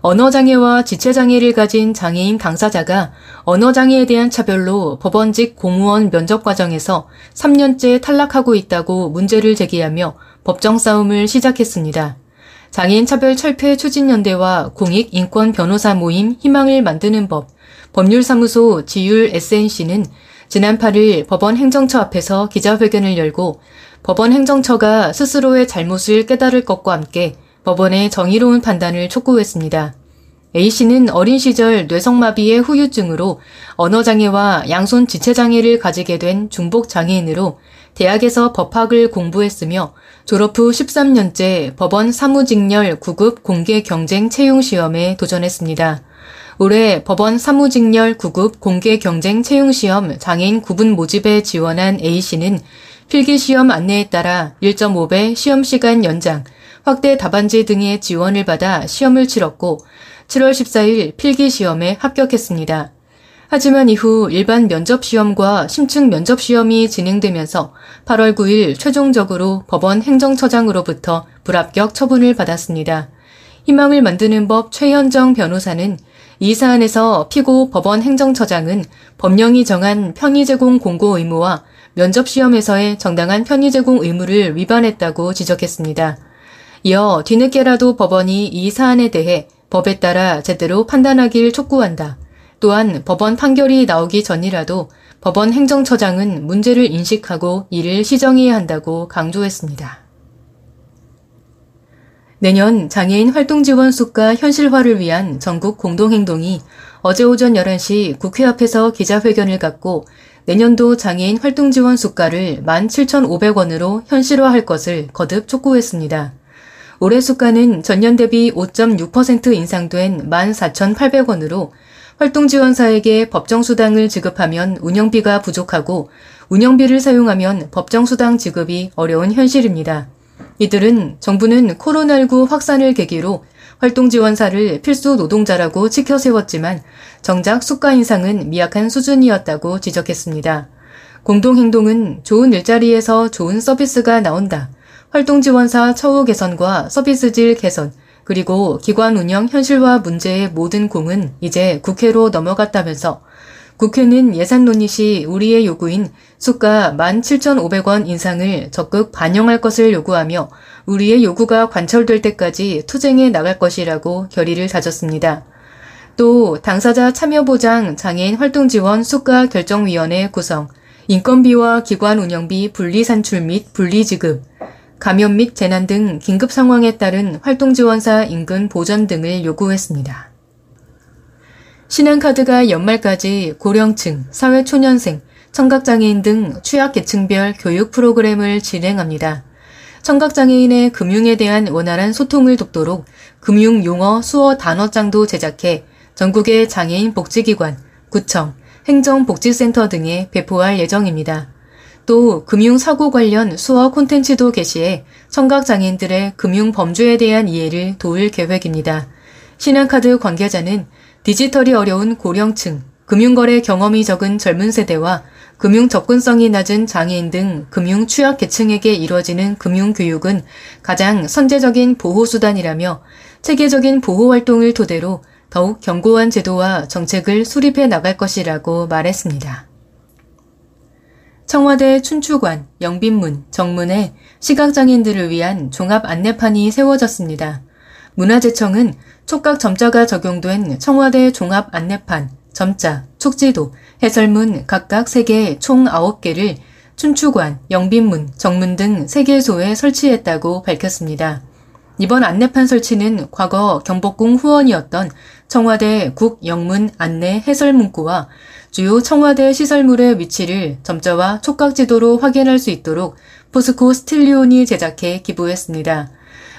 언어장애와 지체장애를 가진 장애인 당사자가 언어장애에 대한 차별로 법원직 공무원 면접 과정에서 3년째 탈락하고 있다고 문제를 제기하며 법정 싸움을 시작했습니다. 장애인 차별 철폐 추진연대와 공익인권 변호사 모임 희망을 만드는 법, 법률사무소 지율 SNC는 지난 8일 법원 행정처 앞에서 기자회견을 열고 법원 행정처가 스스로의 잘못을 깨달을 것과 함께 법원의 정의로운 판단을 촉구했습니다. A씨는 어린 시절 뇌성마비의 후유증으로 언어장애와 양손 지체장애를 가지게 된 중복장애인으로 대학에서 법학을 공부했으며 졸업 후 13년째 법원 사무직렬 9급 공개 경쟁 채용 시험에 도전했습니다. 올해 법원 사무직렬 9급 공개 경쟁 채용 시험 장애인 구분 모집에 지원한 A씨는 필기시험 안내에 따라 1.5배 시험시간 연장, 확대 답안지 등의 지원을 받아 시험을 치렀고 7월 14일 필기 시험에 합격했습니다. 하지만 이후 일반 면접 시험과 심층 면접 시험이 진행되면서 8월 9일 최종적으로 법원 행정처장으로부터 불합격 처분을 받았습니다. 희망을 만드는 법 최현정 변호사는 이 사안에서 피고 법원 행정처장은 법령이 정한 편의 제공 공고 의무와 면접 시험에서의 정당한 편의 제공 의무를 위반했다고 지적했습니다. 이어 뒤늦게라도 법원이 이 사안에 대해 법에 따라 제대로 판단하길 촉구한다. 또한 법원 판결이 나오기 전이라도 법원 행정처장은 문제를 인식하고 이를 시정해야 한다고 강조했습니다. 내년 장애인 활동 지원 수가 현실화를 위한 전국 공동행동이 어제 오전 11시 국회 앞에서 기자회견을 갖고 내년도 장애인 활동 지원 수가를 17,500원으로 현실화할 것을 거듭 촉구했습니다. 올해 수가는 전년 대비 5.6% 인상된 14,800원으로 활동지원사에게 법정수당을 지급하면 운영비가 부족하고 운영비를 사용하면 법정수당 지급이 어려운 현실입니다. 이들은 정부는 코로나19 확산을 계기로 활동지원사를 필수 노동자라고 치켜 세웠지만 정작 수가 인상은 미약한 수준이었다고 지적했습니다. 공동행동은 좋은 일자리에서 좋은 서비스가 나온다. 활동 지원사 처우 개선과 서비스 질 개선, 그리고 기관 운영 현실화 문제의 모든 공은 이제 국회로 넘어갔다면서 국회는 예산 논의 시 우리의 요구인 수가 17,500원 인상을 적극 반영할 것을 요구하며 우리의 요구가 관철될 때까지 투쟁해 나갈 것이라고 결의를 다졌습니다. 또 당사자 참여 보장 장애인 활동 지원 수가 결정위원회 구성, 인건비와 기관 운영비 분리 산출 및 분리 지급, 감염 및 재난 등 긴급 상황에 따른 활동지원사 인근 보전 등을 요구했습니다. 신한카드가 연말까지 고령층, 사회초년생, 청각장애인 등 취약계층별 교육 프로그램을 진행합니다. 청각장애인의 금융에 대한 원활한 소통을 돕도록 금융 용어 수어 단어장도 제작해 전국의 장애인 복지기관, 구청, 행정복지센터 등에 배포할 예정입니다. 또 금융사고 관련 수어 콘텐츠도 게시해 청각장애인들의 금융 범주에 대한 이해를 도울 계획입니다. 신한카드 관계자는 디지털이 어려운 고령층, 금융거래 경험이 적은 젊은 세대와 금융 접근성이 낮은 장애인 등 금융 취약 계층에게 이루어지는 금융 교육은 가장 선제적인 보호수단이라며 체계적인 보호 활동을 토대로 더욱 견고한 제도와 정책을 수립해 나갈 것이라고 말했습니다. 청와대 춘추관, 영빈문, 정문에 시각장애인들을 위한 종합 안내판이 세워졌습니다. 문화재청은 촉각 점자가 적용된 청와대 종합 안내판, 점자, 촉지도, 해설문 각각 3개 총 9개를 춘추관, 영빈문, 정문 등 3개소에 설치했다고 밝혔습니다. 이번 안내판 설치는 과거 경복궁 후원이었던 청와대 국영문 안내 해설 문구와 주요 청와대 시설물의 위치를 점자와 촉각 지도로 확인할 수 있도록 포스코 스틸리온이 제작해 기부했습니다.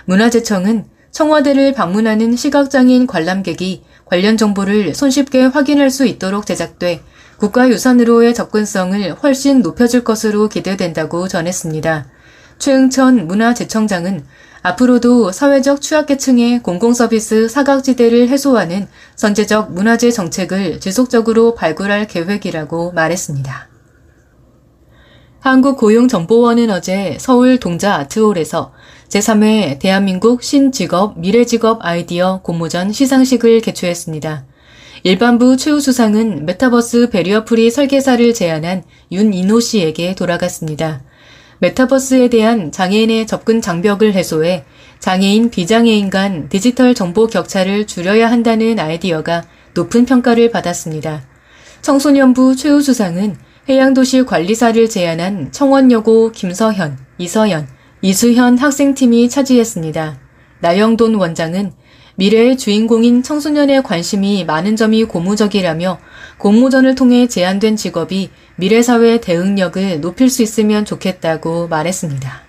문화재청은 청와대를 방문하는 시각장애인 관람객이 관련 정보를 손쉽게 확인할 수 있도록 제작돼 국가유산으로의 접근성을 훨씬 높여줄 것으로 기대된다고 전했습니다. 최응천 문화재청장은 앞으로도 사회적 취약계층의 공공서비스 사각지대를 해소하는 선제적 문화재 정책을 지속적으로 발굴할 계획이라고 말했습니다. 한국고용정보원은 어제 서울 동자 아트홀에서 제3회 대한민국 신직업 미래직업 아이디어 공모전 시상식을 개최했습니다. 일반부 최우수상은 메타버스 베리어프리 설계사를 제안한 윤인호 씨에게 돌아갔습니다. 메타버스에 대한 장애인의 접근 장벽을 해소해 장애인, 비장애인 간 디지털 정보 격차를 줄여야 한다는 아이디어가 높은 평가를 받았습니다. 청소년부 최우수상은 해양도시 관리사를 제안한 청원여고 김서현, 이서연, 이수현 학생팀이 차지했습니다. 나영돈 원장은 미래의 주인공인 청소년의 관심이 많은 점이 고무적이라며 공모전을 통해 제안된 직업이 미래 사회 대응력을 높일 수 있으면 좋겠다고 말했습니다.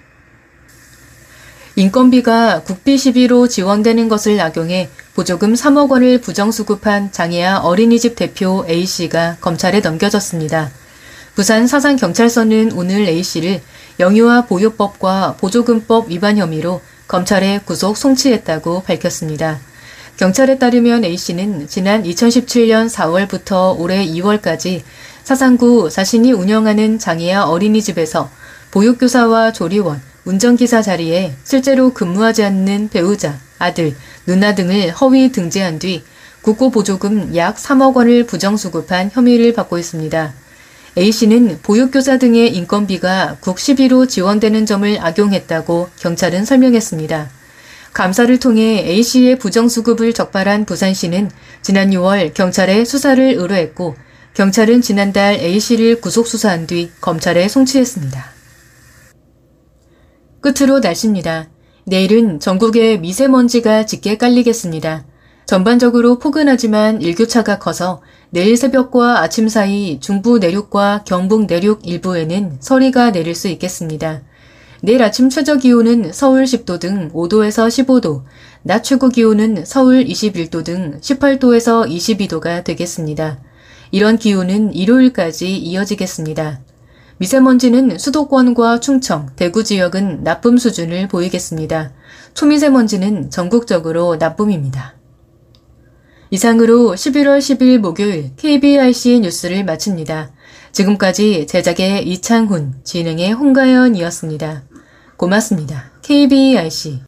인건비가 국비 시비로 지원되는 것을 악용해 보조금 3억 원을 부정수급한 장애아 어린이집 대표 A씨가 검찰에 넘겨졌습니다. 부산 사상경찰서는 오늘 A씨를 영유아 보호법과 보조금법 위반 혐의로 검찰에 구속 송치했다고 밝혔습니다. 경찰에 따르면 A씨는 지난 2017년 4월부터 올해 2월까지 사상구 자신이 운영하는 장애아 어린이집에서 보육교사와 조리원, 운전기사 자리에 실제로 근무하지 않는 배우자, 아들, 누나 등을 허위 등재한 뒤 국고보조금 약 3억 원을 부정수급한 혐의를 받고 있습니다. A씨는 보육교사 등의 인건비가 국12로 지원되는 점을 악용했다고 경찰은 설명했습니다. 감사를 통해 A씨의 부정수급을 적발한 부산시는 지난 6월 경찰에 수사를 의뢰했고 경찰은 지난달 A씨를 구속수사한 뒤 검찰에 송치했습니다. 끝으로 날씨입니다. 내일은 전국에 미세먼지가 짙게 깔리겠습니다. 전반적으로 포근하지만 일교차가 커서 내일 새벽과 아침 사이 중부 내륙과 경북 내륙 일부에는 서리가 내릴 수 있겠습니다. 내일 아침 최저 기온은 서울 10도 등 5도에서 15도, 낮 최고 기온은 서울 21도 등 18도에서 22도가 되겠습니다. 이런 기온은 일요일까지 이어지겠습니다. 미세먼지는 수도권과 충청, 대구 지역은 나쁨 수준을 보이겠습니다. 초미세먼지는 전국적으로 나쁨입니다. 이상으로 11월 10일 목요일 KBRC 뉴스를 마칩니다. 지금까지 제작의 이창훈, 진행의 홍가연이었습니다. 고맙습니다. KBRC